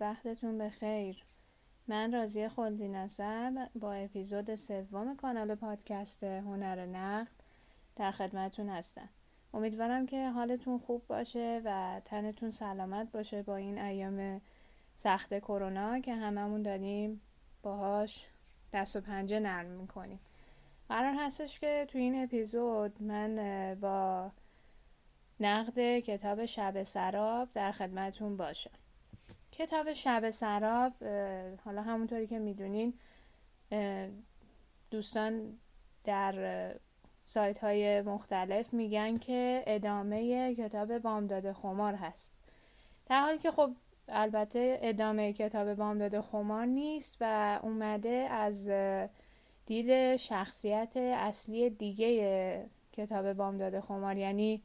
وقتتون بخیر من رازی خلدی نسب با اپیزود سوم کانال پادکست هنر نقد در خدمتتون هستم. امیدوارم که حالتون خوب باشه و تنتون سلامت باشه با این ایام سخت کرونا که هممون داریم باهاش دست و پنجه نرم می‌کنیم. قرار هستش که تو این اپیزود من با نقد کتاب شب سراب در خدمتون باشم. کتاب شب سراب حالا همونطوری که می‌دونین دوستان در سایت های مختلف میگن که ادامه کتاب بامداد خمار هست. در حالی که خب البته ادامه کتاب بامداد خمار نیست و اومده از دید شخصیت اصلی دیگه کتاب بامداد خمار یعنی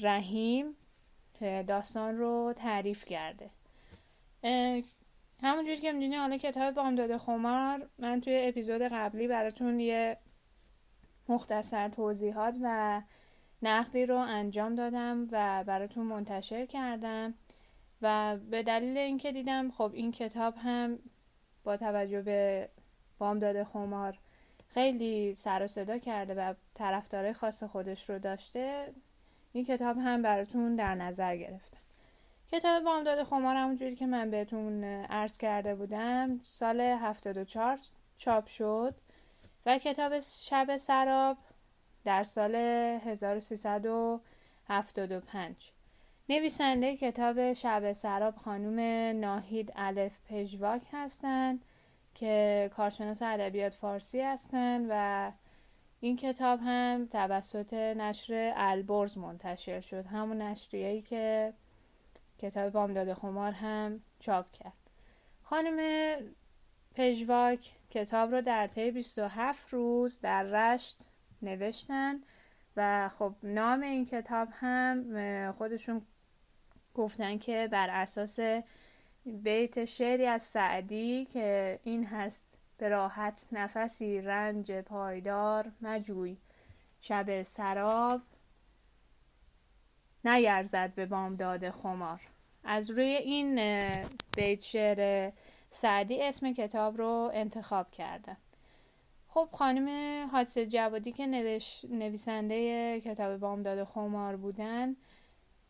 رحیم داستان رو تعریف کرده. همونجوری که می‌دونی حالا کتاب بامداد خمار من توی اپیزود قبلی براتون یه مختصر توضیحات و نقدی رو انجام دادم و براتون منتشر کردم و به دلیل اینکه دیدم خب این کتاب هم با توجه به بامداد خمار خیلی سر و صدا کرده و طرفدارای خاص خودش رو داشته این کتاب هم براتون در نظر گرفتم کتاب بامداد خمار همونجوری که من بهتون عرض کرده بودم سال 74 چاپ شد و کتاب شب سراب در سال 1375 نویسنده کتاب شب سراب خانم ناهید الف پژواک هستند که کارشناس ادبیات فارسی هستند و این کتاب هم توسط نشر البرز منتشر شد. همون نشریه‌ای که کتاب بامداد خمار هم چاپ کرد. خانم پژواک کتاب رو در طی 27 روز در رشت نوشتن و خب نام این کتاب هم خودشون گفتن که بر اساس بیت شعری از سعدی که این هست به راحت نفسی رنج پایدار مجوی. شب سراب نیرزد به بامداد خمار. از روی این بیت شعر سعدی اسم کتاب رو انتخاب کردن خب خانم حادثه جوادی که نوش... نویسنده کتاب بامداد خمار بودن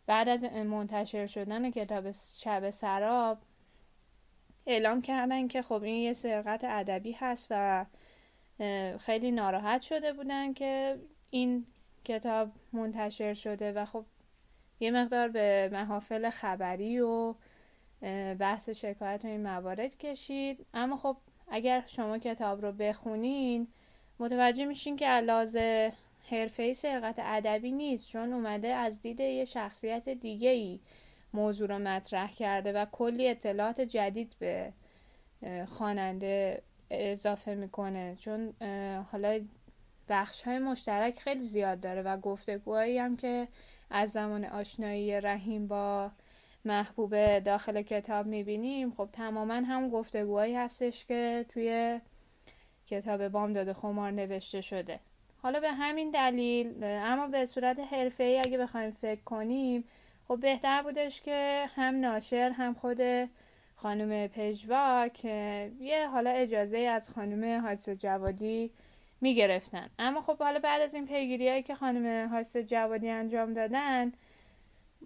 بعد از منتشر شدن کتاب شب سراب اعلام کردن که خب این یه سرقت ادبی هست و خیلی ناراحت شده بودن که این کتاب منتشر شده و خب یه مقدار به محافل خبری و بحث شکایت و این موارد کشید. اما خب اگر شما کتاب رو بخونین متوجه میشین که علاوه حرفه سرقت ادبی نیست چون اومده از دید یه شخصیت دیگه ای موضوع رو مطرح کرده و کلی اطلاعات جدید به خواننده اضافه می‌کنه. چون حالا بخش های مشترک خیلی زیاد داره و گفتگوهایی هم که از زمان آشنایی رحیم با محبوب داخل کتاب می‌بینیم. خب تماما هم گفتگوهایی هستش که توی کتاب بامداد خمار نوشته شده. حالا به همین دلیل اما به صورت حرفه‌ای اگه بخوایم فکر کنیم خب بهتر بودش که هم ناشر هم خود خانم پژواک یه حالا اجازه از خانم حادث جوادی می‌گرفتن. اما خب حالا بعد از این پیگیری هایی که خانم حادث جوادی انجام دادن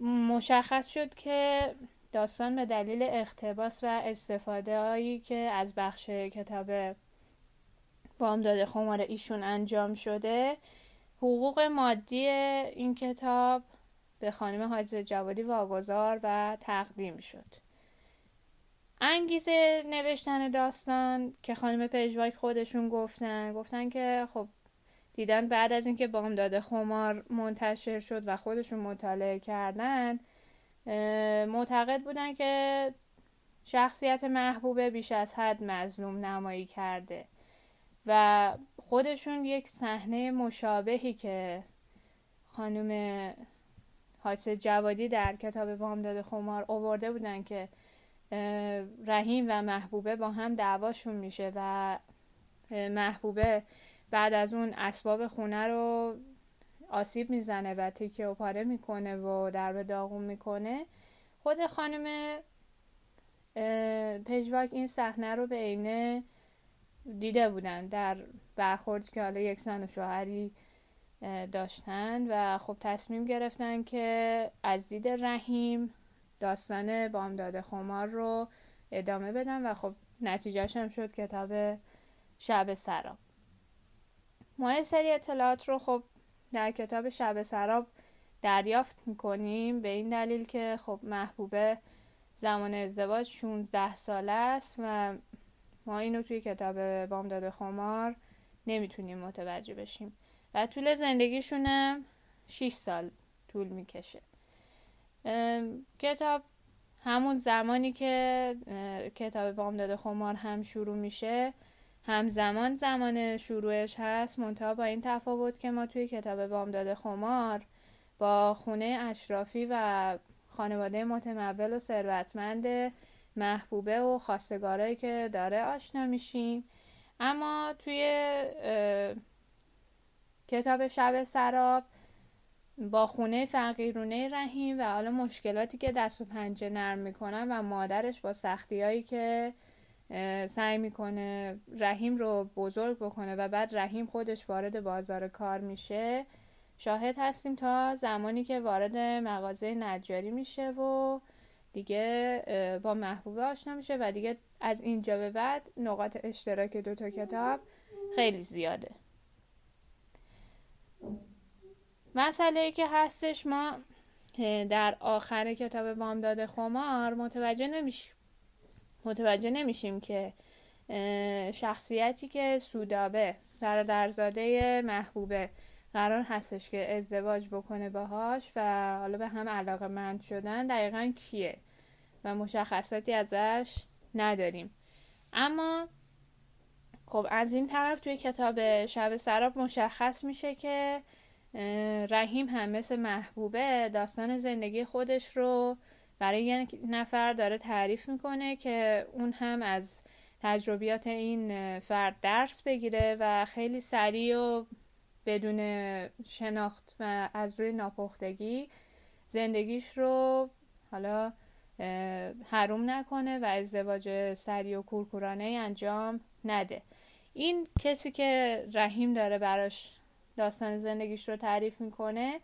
مشخص شد که داستان به دلیل اقتباس و استفاده هایی که از بخش کتاب بامداد خمار ایشون انجام شده حقوق مادی این کتاب به خانم حاجز جوادی واگذار و تقدیم شد. انگیزه نوشتن داستان که خانم پژواک خودشون گفتن. گفتن که خب دیدن بعد از اینکه بامداد خمار منتشر شد و خودشون مطالعه کردن معتقد بودن که شخصیت محبوبه بیش از حد مظلوم نمایی کرده و خودشون یک صحنه مشابهی که خانم حاسد جوادی در کتاب بامداد خمار اوورده بودن که رحیم و محبوبه با هم دعواشون میشه و محبوبه بعد از اون اسباب خونه رو آسیب می‌زنه و تیکه و پاره می‌کنه و در به داغون می‌کنه. خود خانم پژواک این صحنه رو به عینه دیده بودن در برخوردی که حالا یک زن و شوهری داشتن و خب تصمیم گرفتن که از دید رحیم داستان بامداد خمار رو ادامه بدن و خب نتیجهش هم شد کتاب شب سراب. ما سری اطلاعات رو خب در کتاب شب سراب دریافت می‌کنیم به این دلیل که خب محبوبه زمان ازدواج 16 ساله است و ما اینو توی کتاب بامداد خمار نمی‌تونیم متوجه بشیم و طول زندگیشونم 6 سال طول می‌کشه. کتاب همون زمانی که کتاب بامداد خمار هم شروع میشه همزمان زمان شروعش هست. منتها با این تفاوت که ما توی کتاب بامداد خمار با خونه اشرافی و خانواده متمول و ثروتمند محبوبه و خواستگارایی که داره آشنا میشیم. اما توی کتاب شب سراب با خونه فقیرونه رحیم و حالا مشکلاتی که دست و پنجه نرم می‌کنن و مادرش با سختی هایی که سعی می‌کنه رحیم رو بزرگ بکنه و بعد رحیم خودش وارد بازار کار میشه شاهد هستیم تا زمانی که وارد مغازه نجاری میشه و دیگه با محبوبه آشنا میشه و دیگه از اینجا به بعد نقاط اشتراک دوتا کتاب خیلی زیاده. مسئله که هستش ما در آخر کتاب بامداد خمار متوجه نمیشیم متوجه نمیشیم که شخصیتی که سودابه برادرزاده محبوبه قرار هستش که ازدواج بکنه باهاش و حالا به هم علاقه مند شدن دقیقا کیه و مشخصاتی ازش نداریم. اما خب از این طرف توی کتاب شب سراب مشخص میشه که رحیم هم مثل محبوبه داستان زندگی خودش رو برای یک نفر داره تعریف می‌کنه که اون هم از تجربیات این فرد درس بگیره و خیلی سریع و بدون شناخت و از روی ناپختگی زندگیش رو حالا حروم نکنه و ازدواج سریع و کورکورانه انجام نده. این کسی که رحیم داره براش داستان زندگیش رو تعریف می‌کنه.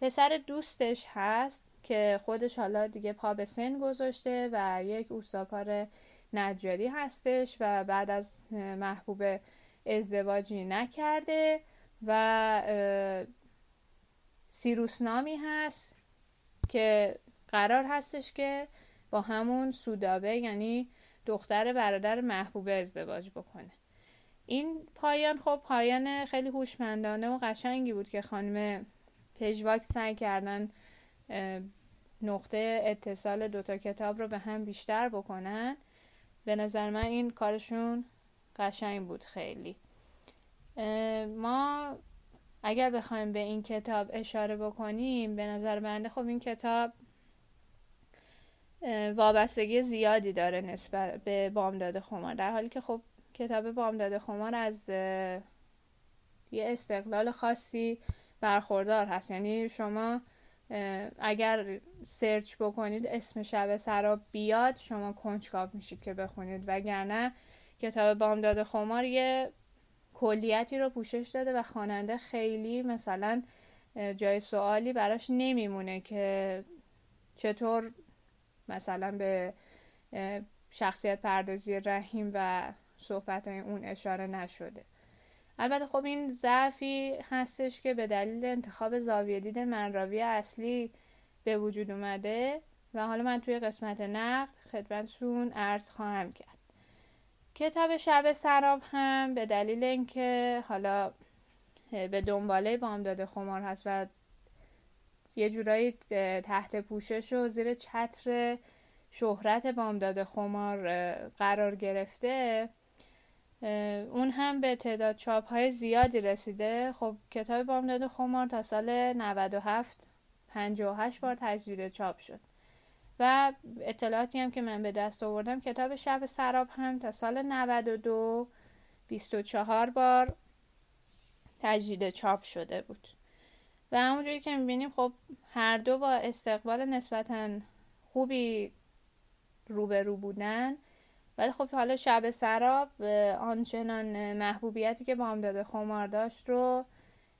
پسر دوستش هست که خودش حالا دیگه پا به سن گذاشته و یک اوستاکار نجاری هستش و بعد از محبوب ازدواجی نکرده و سیروس نامی هست که قرار هستش که با همون سودابه یعنی دختر برادر محبوبه ازدواج بکنه. این پایان خب پایان خیلی هوشمندانه و قشنگی بود که خانم پژواک سعی کردن نقطه اتصال دوتا کتاب رو به هم بیشتر بکنن. به نظر من این کارشون قشنگ بود خیلی. ما اگر بخوایم به این کتاب اشاره بکنیم به نظر بنده خب این کتاب وابستگی زیادی داره نسبت به بامداد خمار در حالی که خب کتاب بامداد خمار از یه استقلال خاصی برخوردار هست. یعنی شما اگر سرچ بکنید اسم شب سراب بیاد شما کنجکاو میشید که بخونید. وگرنه کتاب بامداد خمار یه کلیتی رو پوشش داده و خواننده خیلی مثلا جای سوالی براش نمیمونه که چطور مثلا به شخصیت پردازی رحیم و صحبت اون اشاره نشده. البته خب این ضعفی هستش که به دلیل انتخاب زاویه دید منراوی اصلی به وجود اومده و حالا من توی قسمت نقد خدمتتون عرض خواهم کرد. کتاب شب سراب هم به دلیل اینکه حالا به دنباله بامداد خمار هست و یه جورایی تحت پوشش و زیر چتر شهرت بامداد خمار قرار گرفته اون هم به تعداد چاپ های زیادی رسیده. خب کتاب بامداد خمار تا سال 97 58 بار تجدید چاپ شد. و اطلاعاتی هم که من به دست آوردم کتاب شب سراب هم تا سال 92 24 بار تجدید چاپ شده بود. و همونجوری که می‌بینیم خب هر دو با استقبال نسبتا خوبی روبرو بودن. ولی خب حالا شب سراب آنچنان محبوبیتی که بامداد خمار داشت رو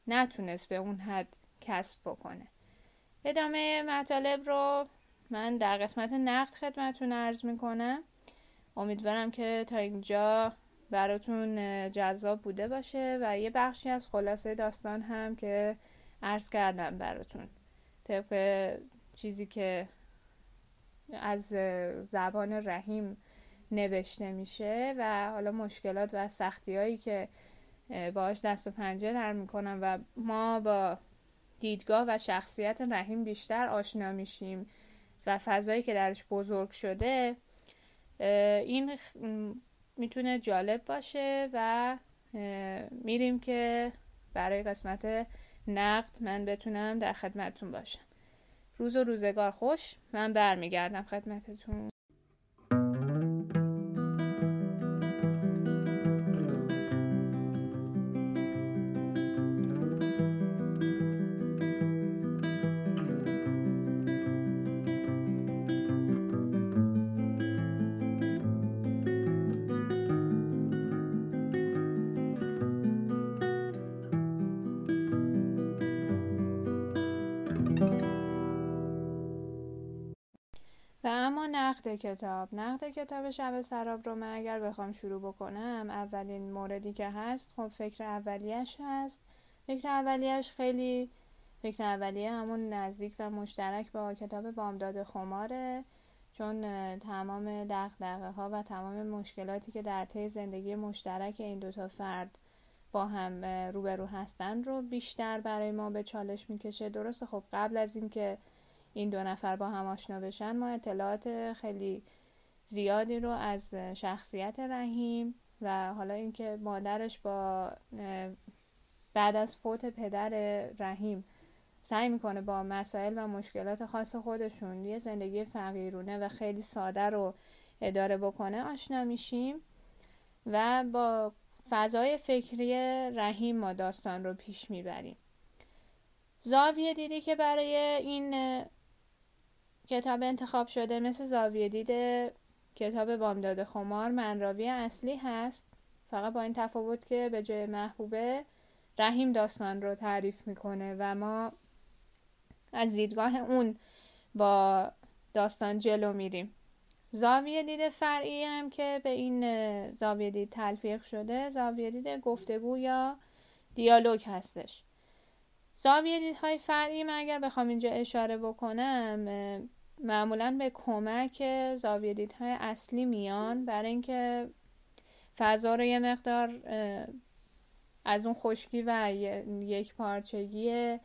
نتونست به اون حد کسب بکنه. ادامه مطالب رو من در قسمت نقد خدمتون عرض می‌کنم. امیدوارم که تا اینجا براتون جذاب بوده باشه و یه بخشی از خلاصه داستان هم که عرض کردم براتون. طبق چیزی که از زبان رحیم نوشته میشه و حالا مشکلات و سختی هایی که باش دست و پنجه نرم می‌کنم و ما با دیدگاه و شخصیت رحیم بیشتر آشنا میشیم و فضایی که درش بزرگ شده این می‌تونه جالب باشه و میریم که برای قسمت نقد من بتونم در خدمتتون باشم. روز و روزگار خوش من برمیگردم خدمتتون. کتاب. نقد کتاب شب سراب رو من اگر بخوام شروع بکنم اولین موردی که هست خب فکر اولیش هست. فکر اولیش خیلی فکر اولیه همون نزدیک و مشترک با کتاب بامداد خماره چون تمام دقدقه ها و تمام مشکلاتی که در طی زندگی مشترک این دوتا فرد با هم روبرو هستند رو بیشتر برای ما به چالش می‌کشه. درسته خب قبل از اینکه این دو نفر با هم آشنا بشن ما اطلاعات خیلی زیادی رو از شخصیت رحیم و حالا اینکه مادرش با بعد از فوت پدر رحیم سعی می‌کنه با مسائل و مشکلات خاص خودشون یه زندگی فقیرونه و خیلی ساده رو اداره بکنه آشنا میشیم و با فضای فکری رحیم ما داستان رو پیش می‌بریم. زاویه دیدی که برای این کتاب انتخاب شده مثل زاویه دید کتاب بامداد خمار منراوی اصلی هست. فقط با این تفاوت که به جای محبوبه رحیم داستان رو تعریف می‌کنه و ما از دیدگاه اون با داستان جلو میریم. زاویه دید فرعی هم که به این زاویه دید تلفیق شده زاویه دید گفتگو یا دیالوگ هستش. زاویه دیدهای فرعی من اگر بخوام اینجا اشاره بکنم معمولا به کمک زاویه دیدهای اصلی میان برای اینکه فضا رو یه مقدار از اون خشکی و یک پارچگی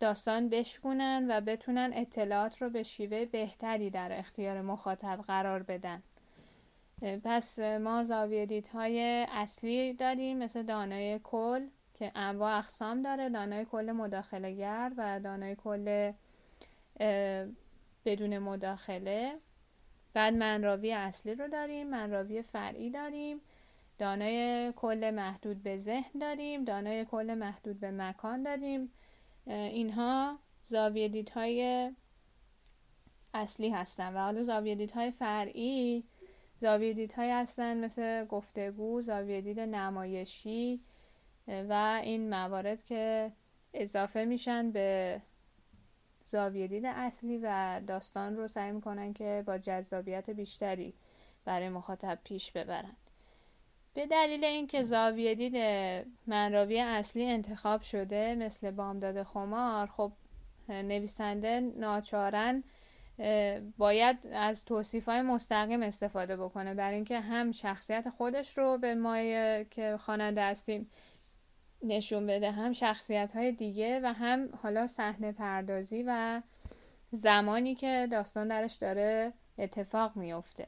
داستان بشکنن و بتونن اطلاعات رو به شیوه بهتری در اختیار مخاطب قرار بدن. پس ما زاویه دیدهای اصلی داریم مثل دانای کل که انواع اقسام داره. دانای کل مداخلهگر و دانای کل بدون مداخله. بعد منراوی اصلی رو داریم منراوی فرعی داریم دانای کل محدود به ذهن داریم دانای کل محدود به مکان داریم. اینها زاویه دیدهای اصلی هستن و حالا زاویه دیدهای فرعی زاویه دیدهای هستن مثل گفتگو زاویه دید نمایشی و این موارد که اضافه میشن به زاویه دید اصلی و داستان رو سعی می‌کنن که با جذابیت بیشتری برای مخاطب پیش ببرن. به دلیل اینکه زاویه دید منراوی اصلی انتخاب شده مثل بامداد خمار خب نویسنده ناچارن باید از توصیف های مستقیم استفاده بکنه برای اینکه هم شخصیت خودش رو به ما که خواننده هستیم نشون بده هم شخصیت های دیگه و هم حالا صحنه پردازی و زمانی که داستان درش داره اتفاق میفته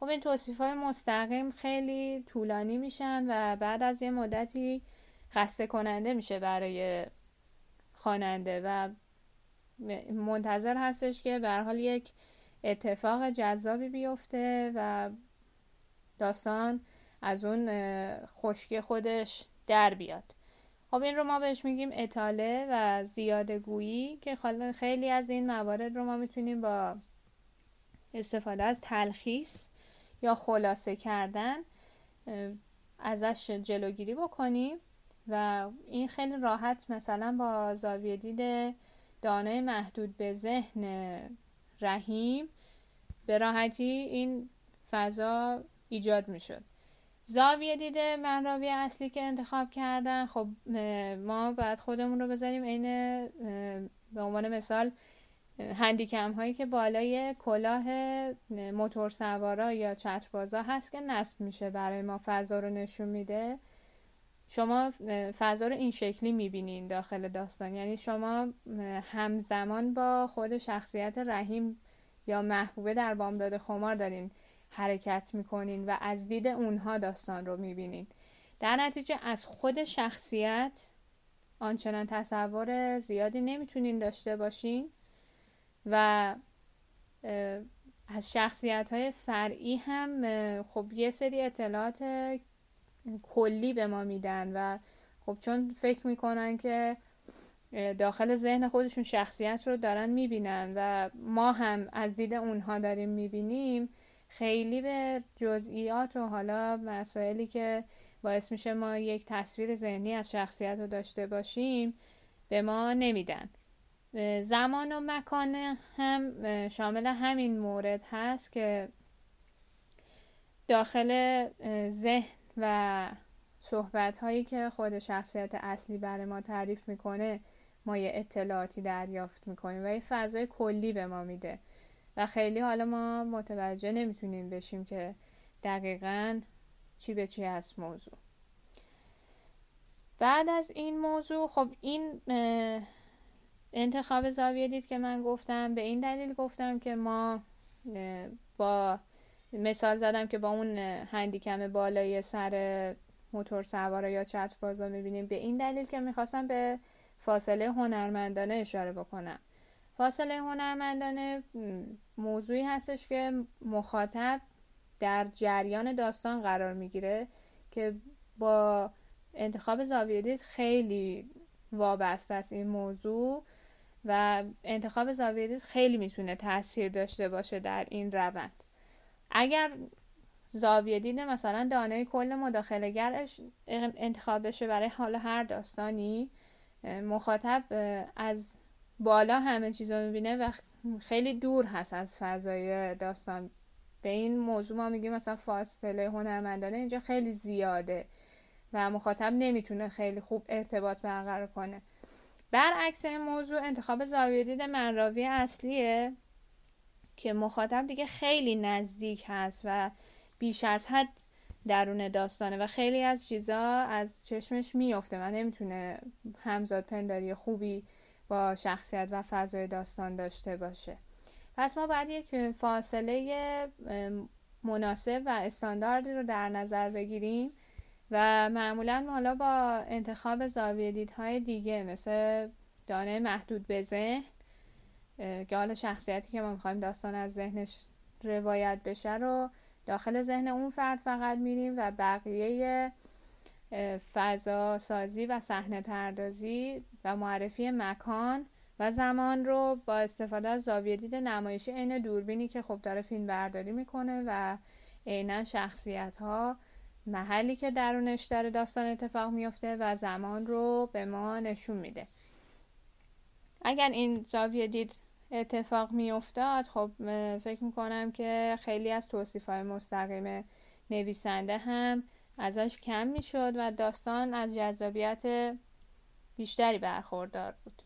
خب این توصیف های مستقیم خیلی طولانی میشن و بعد از یه مدتی خسته کننده میشه برای خواننده و منتظر هستش که به حال یک اتفاق جذابی بیفته و داستان از اون خشکی خودش در بیاد. خب این رو ما بهش میگیم اطاله و زیاده گویی که خیلی از این موارد رو ما می‌تونیم با استفاده از تلخیص یا خلاصه کردن ازش جلوگیری بکنیم و این خیلی راحت مثلا با زاویه دید دانه محدود به ذهن رحیم به راحتی این فضا ایجاد می شد زاویه دیده من راوی اصلی که انتخاب کردن. خب ما باید خودمون رو بذاریم عین به عنوان مثال هندیکم هایی که بالای کلاه موتور سوارا یا چتربازا هست که نصب میشه برای ما فضا رو نشون میده. شما فضا رو این شکلی می‌بینین داخل داستان. یعنی شما همزمان با خود شخصیت رحیم یا محبوبه در بامداد خمار دارین. حرکت می‌کنین و از دید اونها داستان رو می‌بینین. در نتیجه از خود شخصیت آنچنان تصور زیادی نمی‌تونین داشته باشین و از شخصیت های فرعی هم خب یه سری اطلاعات کلی به ما میدن و خب چون فکر می‌کنن که داخل ذهن خودشون شخصیت رو دارن می‌بینن و ما هم از دید اونها داریم می‌بینیم خیلی به جزئیات و حالا مسائلی که باعث میشه ما یک تصویر ذهنی از شخصیت رو داشته باشیم به ما نمیدن. زمان و مکان هم شامل همین مورد هست که داخل ذهن و صحبت هایی که خود شخصیت اصلی برای ما تعریف می‌کنه ما یه اطلاعاتی دریافت می‌کنیم و یه فضای کلی به ما میده. و خیلی حالا ما متوجه نمی‌تونیم بشیم که دقیقا چی به چی هست موضوع. بعد از این موضوع خب این انتخاب زاویه دید که من گفتم. به این دلیل گفتم که ما با مثال زدم که با اون هندیکم بالای سر موتور سوارا یا چتر بازا می‌بینیم. به این دلیل که می‌خواستم به فاصله هنرمندانه اشاره بکنم. فاصله هنرمندانه موضوعی هستش که مخاطب در جریان داستان قرار می‌گیره که با انتخاب زاویه دید خیلی وابسته است این موضوع و انتخاب زاویه دید خیلی می‌تونه تاثیر داشته باشه در این روند. اگر زاویه دید مثلا دانه کل مداخلگرش انتخاب بشه برای حال هر داستانی مخاطب از بالا همه چیز رو می‌بینه و خیلی دور هست از فضای داستان. به این موضوع ما میگیم مثلا فاصله هنرمندانه اینجا خیلی زیاده و مخاطب نمی‌تونه خیلی خوب ارتباط برقرار کنه. برعکس این موضوع انتخاب زاویه دید منراوی اصلیه که مخاطب دیگه خیلی نزدیک هست و بیش از حد درون داستانه و خیلی از چیزا از چشمش میفته و نمی‌تونه همزاد پنداری خوبی با شخصیت و فضای داستان داشته باشه. پس ما باید یک فاصله مناسب و استانداردی رو در نظر بگیریم و معمولا حالا با انتخاب زاویه دیدهای دیگه مثل دانه محدود به ذهن که حالا شخصیتی که ما می‌خوایم داستان از ذهنش روایت بشه رو داخل ذهن اون فرد فقط میریم و بقیه فضا سازی و صحنه پردازی و معرفی مکان و زمان رو با استفاده از زاویه دید نمایشی عین دوربینی که خب داره فیلم برداری می‌کنه و عینا شخصیت ها محلی که درونش داره داستان اتفاق میفته و زمان رو به ما نشون میده. اگر این زاویه دید اتفاق میافتاد خب فکر می‌کنم که خیلی از توصیف های مستقیم نویسنده هم ازش کم می‌شد و داستان از جذابیت بیشتری برخوردار بود.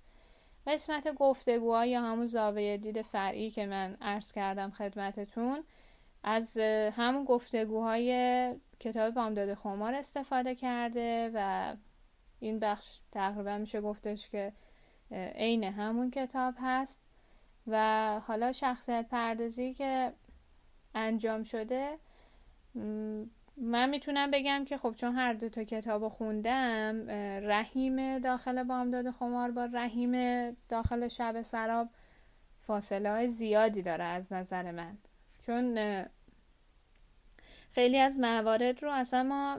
قسمت گفتگوها یا همون زاویه دید فرعی که من عرض کردم خدمتتون از همون گفتگوهای کتاب بامداد خمار استفاده کرده و این بخش تقریبا میشه گفتش که عین همون کتاب هست و حالا شخصیت پردازی که انجام شده من می‌تونم بگم که خب چون هر دو تا کتاب خوندم رحیم داخل بامداد خمار با رحیم داخل شب سراب فاصله های زیادی داره از نظر من. چون خیلی از موارد رو اصلا ما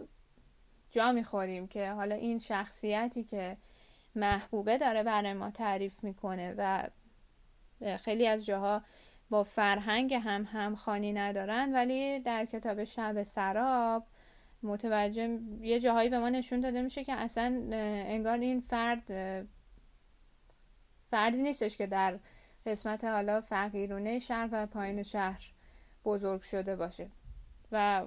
جا می‌خوریم که حالا این شخصیتی که محبوبه داره برای ما تعریف می‌کنه و خیلی از جاها با فرهنگ هم همخانی ندارن ولی در کتاب شب سراب متوجه یه جاهایی به ما نشون داده میشه که اصلا انگار این فرد فردی نیستش که در قسمت حالا فقیرونه شهر و پایین شهر بزرگ شده باشه. و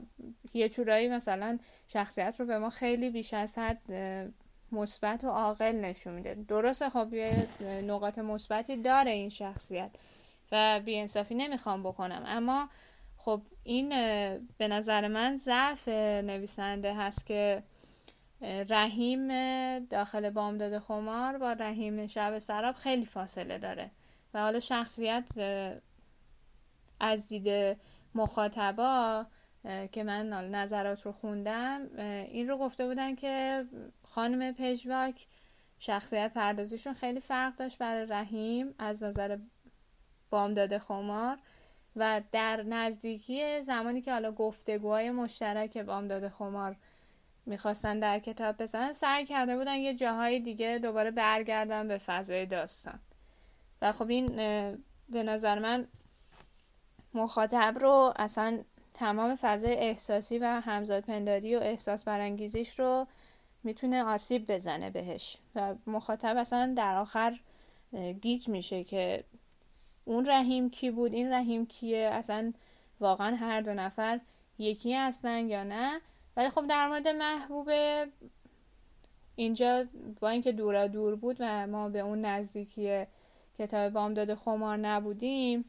یه چورایی مثلا شخصیت رو به ما خیلی بیش از حد مثبت و عاقل نشون میده. درسته خب یه نقاط مثبتی داره این شخصیت. و بیانصافی نمی‌خوام بکنم. اما خب این به نظر من ضعف نویسنده هست که رحیم داخل بامداد خمار با رحیم شب سراب خیلی فاصله داره. و حالا شخصیت از دید مخاطبا که من نظرات رو خوندم این رو گفته بودن که خانم پژواک شخصیت پردازیشون خیلی فرق داشت برای رحیم. از نظر بامداد خمار و در نزدیکی زمانی که حالا گفتگوهای مشترک بامداد خمار می‌خواستن در کتاب بزنن سعی کرده بودن یه جاهای دیگه دوباره برگردن به فضای داستان. و خب این به نظر من مخاطب رو اصلا تمام فضای احساسی و همزاد پنداری و احساس برانگیزیش رو می‌تونه آسیب بزنه بهش. و مخاطب اصلا در آخر گیج میشه که اون رحیم کی بود؟ این رحیم کیه؟ اصلا واقعا هر دو نفر یکی هستن یا نه؟ ولی خب در مورد محبوب اینجا با اینکه دورا دور بود و ما به اون نزدیکی کتاب بامداد خمار نبودیم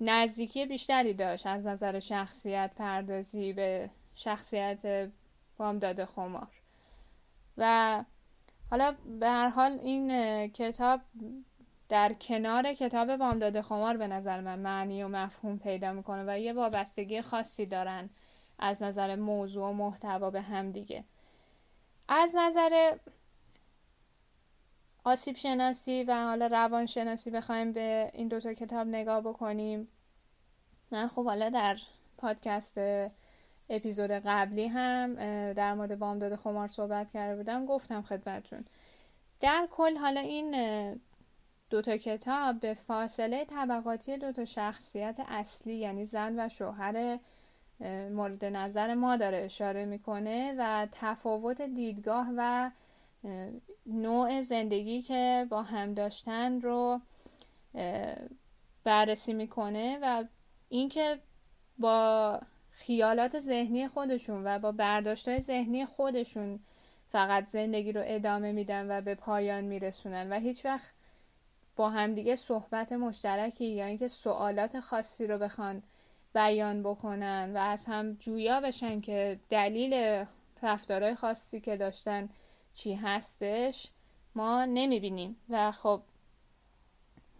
نزدیکی بیشتری داشت از نظر شخصیت پردازی به شخصیت بامداد خمار. و حالا به هر حال این کتاب در کنار کتاب بامداد خمار به نظر من معنی و مفهوم پیدا می‌کنه و یه وابستگی خاصی دارن از نظر موضوع و محتوا به هم دیگه. از نظر آسیب شناسی و حالا روان شناسی بخوایم به این دوتا کتاب نگاه بکنیم. من خب حالا در پادکست اپیزود قبلی هم در مورد بامداد خمار صحبت کرده بودم گفتم خدمتون در کل حالا این دوتا کتاب به فاصله طبقاتی دوتا شخصیت اصلی یعنی زن و شوهر مورد نظر ما داره اشاره می‌کنه و تفاوت دیدگاه و نوع زندگی که با هم داشتن رو بررسی می‌کنه و اینکه با خیالات ذهنی خودشون و با برداشت ذهنی خودشون فقط زندگی رو ادامه میدن و به پایان میرسونن و هیچ وقت با همدیگه صحبت مشترکی یا اینکه سوالات خاصی رو بخوان بیان بکنن و از هم جویا بشن که دلیل رفتارهای خاصی که داشتن چی هستش ما نمی‌بینیم. و خب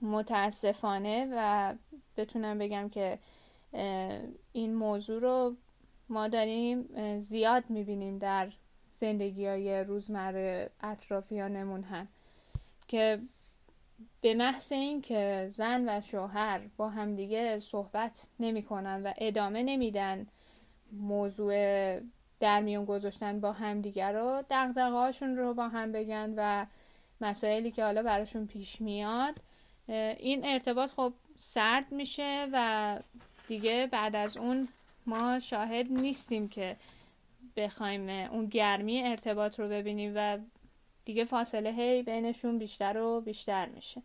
متاسفانه و بتونم بگم که این موضوع رو ما داریم زیاد می‌بینیم در زندگی های روزمره اطرافیانمون هم. که به محض اینکه زن و شوهر با همدیگه صحبت نمی‌کنن و ادامه نمیدن موضوع در میون گذاشتن با همدیگه رو دقدقه رو با هم بگن و مسائلی که حالا براشون پیش میاد این ارتباط خب سرد میشه و دیگه بعد از اون ما شاهد نیستیم که بخوایم اون گرمی ارتباط رو ببینیم و دیگه فاصله هی بینشون بیشتر و بیشتر میشه.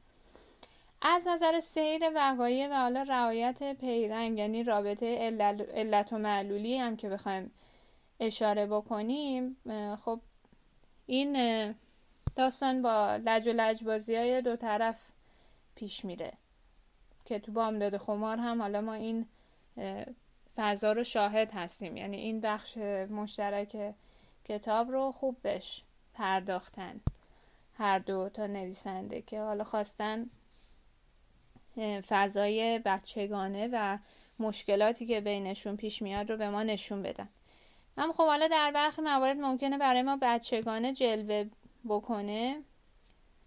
از نظر سیر وقایع و حالا رعایت پیرنگ یعنی رابطه علت و معلولی هم که بخوایم اشاره بکنیم خب این داستان با لج و لجبازی های دو طرف پیش میره که تو بامداد خمار هم حالا ما این فضا رو شاهد هستیم. یعنی این بخش مشترک کتاب رو خوب بش. پرداختن. هر دو تا نویسنده که حالا خواستن فضای بچگانه و مشکلاتی که بینشون پیش میاد رو به ما نشون بدن. اما خب حالا در برخی موارد ممکنه برای ما بچگانه جلوه بکنه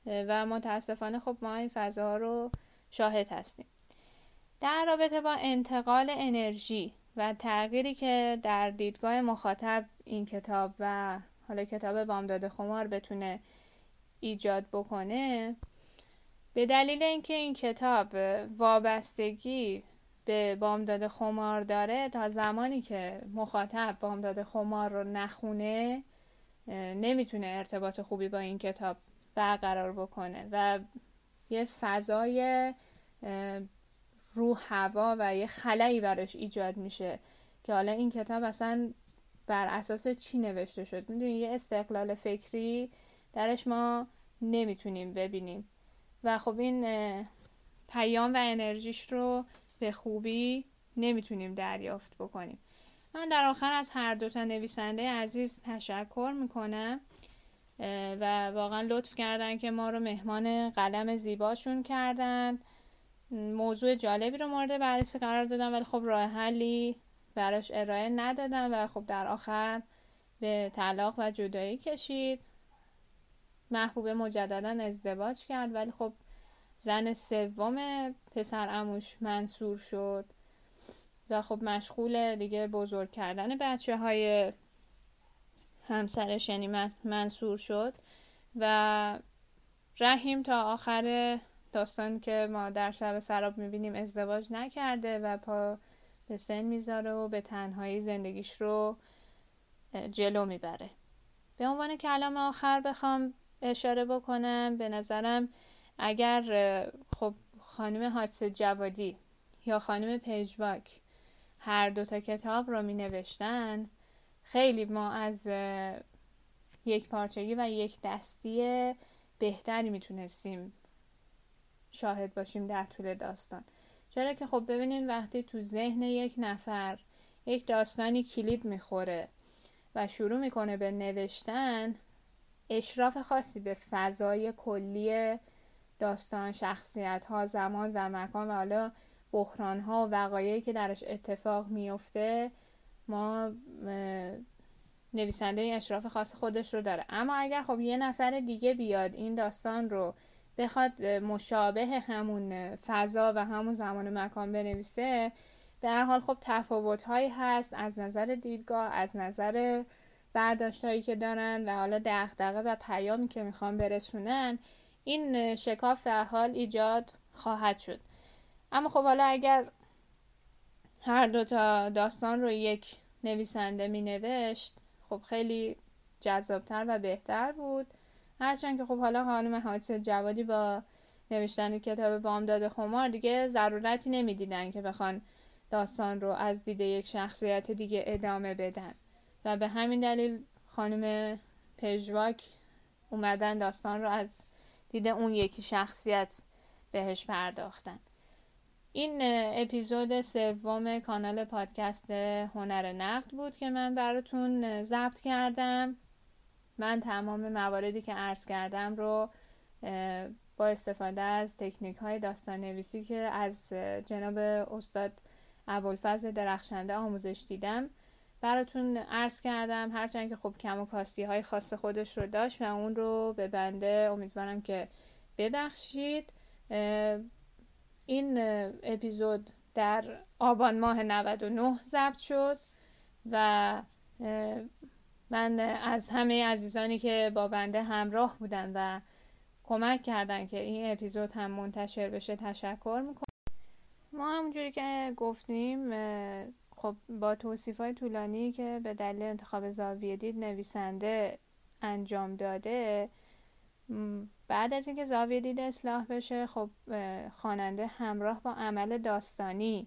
و متاسفانه خب ما این فضاها رو شاهد هستیم. در رابطه با انتقال انرژی و تغییری که در دیدگاه مخاطب این کتاب و حالا کتاب بامداد خمار بتونه ایجاد بکنه به دلیل اینکه این کتاب وابستگی به بامداد خمار داره تا زمانی که مخاطب بامداد خمار رو نخونه نمی‌تونه ارتباط خوبی با این کتاب برقرار بکنه و یه فضای رو هوا و یه خلایی براش ایجاد میشه که حالا این کتاب اصلا بر اساس چی نوشته شد؟ می‌دونی یه استقلال فکری درش ما نمی‌تونیم ببینیم. و خب این پیام و انرژیش رو به خوبی نمی‌تونیم دریافت بکنیم. من در آخر از هر دو تا نویسنده عزیز تشکر می‌کنم و واقعا لطف کردن که ما رو مهمان قلم زیباشون کردن. موضوع جالبی رو مورد بررسی قرار دادم ولی خب راه حلی براش ارائه ندادم و خب در آخر به طلاق و جدایی کشید. محبوبه مجددا ازدواج کرد ولی خب زن سوم پسر اموش منصور شد و خب مشغول دیگه بزرگ کردن بچه های همسرش یعنی منصور شد و رحیم تا آخر داستان که ما در شب سراب می‌بینیم ازدواج نکرده و پا به سن می‌ذاره و به تنهایی زندگیش رو جلو می‌بره. به عنوان کلام آخر بخوام اشاره بکنم به نظرم اگر خب خانم حادث جوادی یا خانم پژواک هر دو تا کتاب رو می نوشتن خیلی ما از یک پارچگی و یک دستی بهتری می‌تونستیم شاهد باشیم در طول داستان. چرا که خب ببینین وقتی تو ذهن یک نفر یک داستانی کلید می‌خوره و شروع می‌کنه به نوشتن اشراف خاصی به فضای کلی داستان شخصیت ها زمان و مکان و حالا بحران ها و وقایعی که درش اتفاق میفته ما نویسنده اشراف خاص خودش رو داره. اما اگر خب یه نفر دیگه بیاد این داستان رو بخواد مشابه همون فضا و همون زمان و مکان بنویسه هر حال خب تفاوت هایی هست از نظر دیدگاه از نظر برداشت هایی که دارن و حالا دغدغه و پیامی که می‌خوان برسونن این شکاف در حال ایجاد خواهد شد. اما خب حالا اگر هر دو تا داستان رو یک نویسنده می نوشت خب خیلی جذابتر و بهتر بود. هرچند که خب حالا خانم حادث جوادی با نوشتن کتاب بامداد خمار دیگه ضرورتی نمی‌دیدن که بخوان داستان رو از دید یک شخصیت دیگه ادامه بدن. و به همین دلیل خانم پژواک اومدن داستان رو از دید اون یکی شخصیت بهش پرداختن. این اپیزود سوم کانال پادکست هنر نقد بود که من براتون ضبط کردم. من تمام مواردی که عرض کردم رو با استفاده از تکنیک های داستان نویسی که از جناب استاد ابوالفضل درخشنده آموزش دیدم براتون عرض کردم. هرچند که خب کم و کاستی های خاص خودش رو داشت و اون رو به بنده امیدوارم که ببخشید. این اپیزود در آبان ماه 99 ضبط شد و من از همه عزیزانی که با بنده همراه بودن و کمک کردن که این اپیزود هم منتشر بشه تشکر می‌کنم. ما همونجوری که گفتیم خب با توصیف های طولانی که به دلیل انتخاب زاویه دید نویسنده انجام داده بعد از اینکه زاویه دید اصلاح بشه خب خواننده همراه با عمل داستانی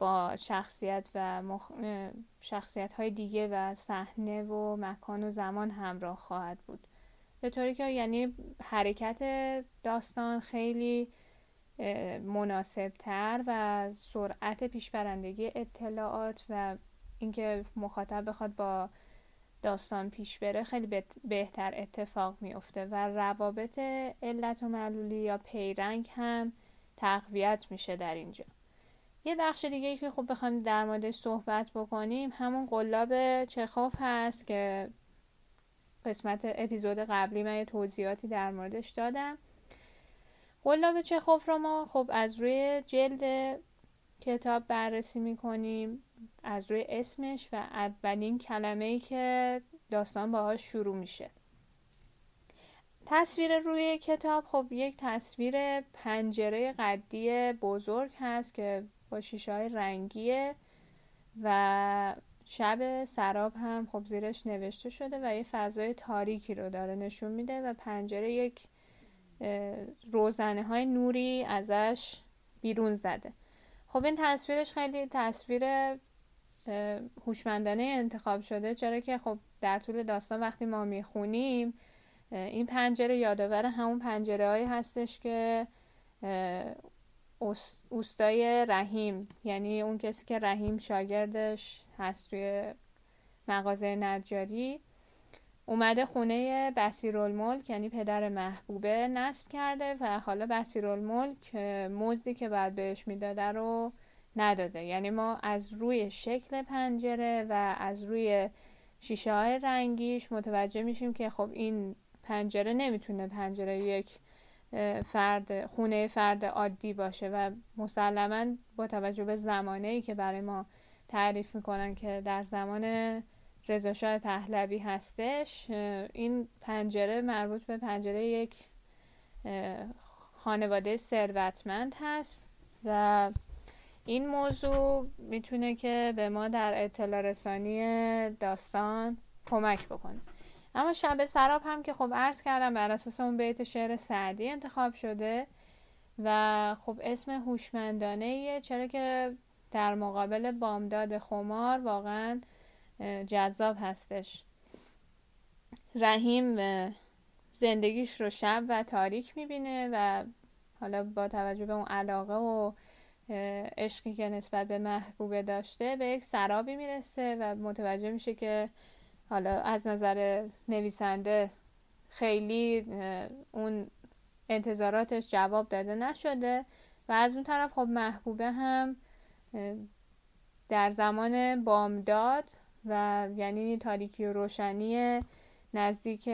با شخصیت و مخ... شخصیت های دیگه و صحنه و مکان و زمان همراه خواهد بود. به طوری که یعنی حرکت داستان خیلی مناسبتر و سرعت پیشبرندگی اطلاعات و اینکه مخاطب بخواد با داستان پیش بره خیلی بهتر اتفاق میفته و روابط علت و معلولی یا پیرنگ هم تقویت میشه در اینجا. یه بخش دیگه ای که خب بخوایم در موردش صحبت بکنیم همون قلاب چخوف هست که قسمت اپیزود قبلی من یه توضیحاتی در موردش دادم. قلاب چخوف رو ما خب از روی جلد کتاب بررسی می‌کنیم از روی اسمش و اولین کلمه ای که داستان باهاش شروع میشه. تصویر روی کتاب خب یک تصویر پنجره قدی بزرگ هست که با شیشه های رنگیه و شب سراب هم خب زیرش نوشته شده و یه فضای تاریکی رو داره نشون میده و پنجره یک روزنه های نوری ازش بیرون زده. خب این تصویرش خیلی تصویر هوشمندانه انتخاب شده چرا که خب در طول داستان وقتی ما می‌خونیم این پنجره یادآور همون پنجره هایی هستش که اوستای رحیم. یعنی اون کسی که رحیم شاگردش هست توی مغازه نجاری اومده خونه بسیرالملک یعنی پدر محبوبه نصب کرده و حالا بسیرالملک مزدی که بعد بهش می‌داده رو نداده. یعنی ما از روی شکل پنجره و از روی شیشه های رنگیش متوجه میشیم که خب این پنجره نمی‌تونه پنجره یک فرد خونه فرد عادی باشه و مسلما با توجه به زمانه ای که برای ما تعریف می‌کنن که در زمان رضاشاه پهلوی هستش این پنجره مربوط به پنجره یک خانواده ثروتمند هست و این موضوع می‌تونه که به ما در اطلاع رسانی داستان کمک بکنه. اما شب سراب هم که خب عرض کردم بر اساس اون بیت شعر سعدی انتخاب شده و خب اسم هوشمندانه چرا که در مقابل بامداد خمار واقعا جذاب هستش. رحیم زندگیش رو شب و تاریک می‌بینه و حالا با توجه به اون علاقه و عشقی که نسبت به محبوبه داشته به یک سرابی می‌رسه و متوجه میشه که حالا از نظر نویسنده خیلی اون انتظاراتش جواب داده نشده و از اون طرف خب محبوبه هم در زمان بامداد و یعنی تاریکی و روشنی نزدیک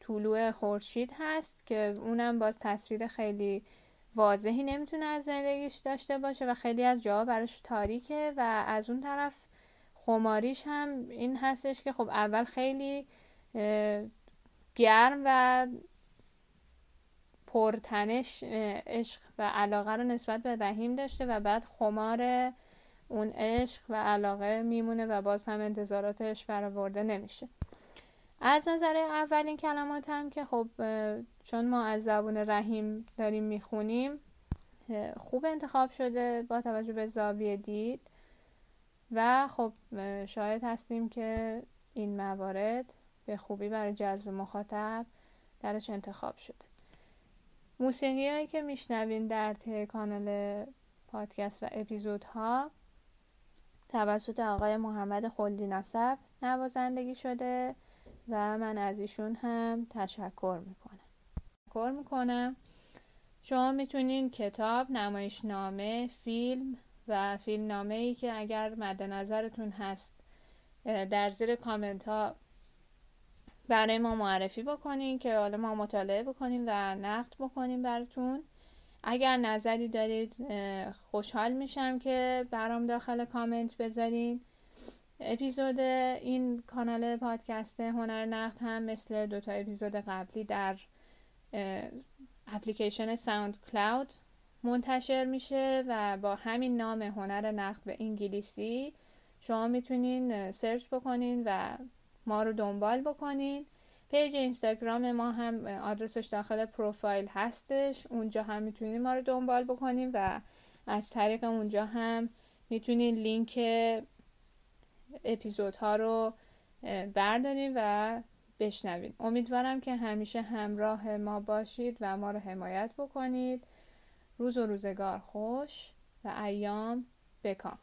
طلوع خورشید هست که اونم باز تصویر خیلی واضحی نمی‌تونه از زندگیش داشته باشه و خیلی از جاها براش تاریکه و از اون طرف خماریش هم این هستش که خب اول خیلی گرم و پرتنش عشق و علاقه رو نسبت به رحیم داشته و بعد خمار اون عشق و علاقه میمونه و باز هم انتظاراتش برآورده نمیشه. از نظر اولین کلمات هم که خب چون ما از زبون رحیم داریم می‌خونیم خوب انتخاب شده با توجه به زاویه دید. و خب شاید هستیم که این موارد به خوبی برای جذب مخاطب درش انتخاب شده. موسیقی هایی که میشنوین در ته کانال پادکست و اپیزودها توسط آقای محمد خلدی نصب نوازندگی شده و من از ایشون هم تشکر می‌کنم. تشکر می‌کنم. شما می‌تونین کتاب، نمایشنامه، فیلم و فیلم نامه ای که اگر مد نظرتون هست در زیر کامنت ها برای ما معرفی بکنین که حالا ما مطالعه بکنیم و نقد بکنیم براتون. اگر نظری دارید خوشحال میشم که برام داخل کامنت بذارین. اپیزود این کانال پادکست هنر نقد هم مثل دوتا اپیزود قبلی در اپلیکیشن SoundCloud منتشر میشه و با همین نام هنر نقد به انگلیسی شما می‌تونین سرچ بکنین و ما رو دنبال بکنین. page اینستاگرام ما هم آدرسش داخل پروفایل هستش. اونجا هم می‌تونین ما رو دنبال بکنین و از طریق اونجا هم می‌تونین لینک اپیزودها رو بردارین و بشنوید امیدوارم که همیشه همراه ما باشید و ما رو حمایت بکنید. روز و روزگار خوش و ایام به کام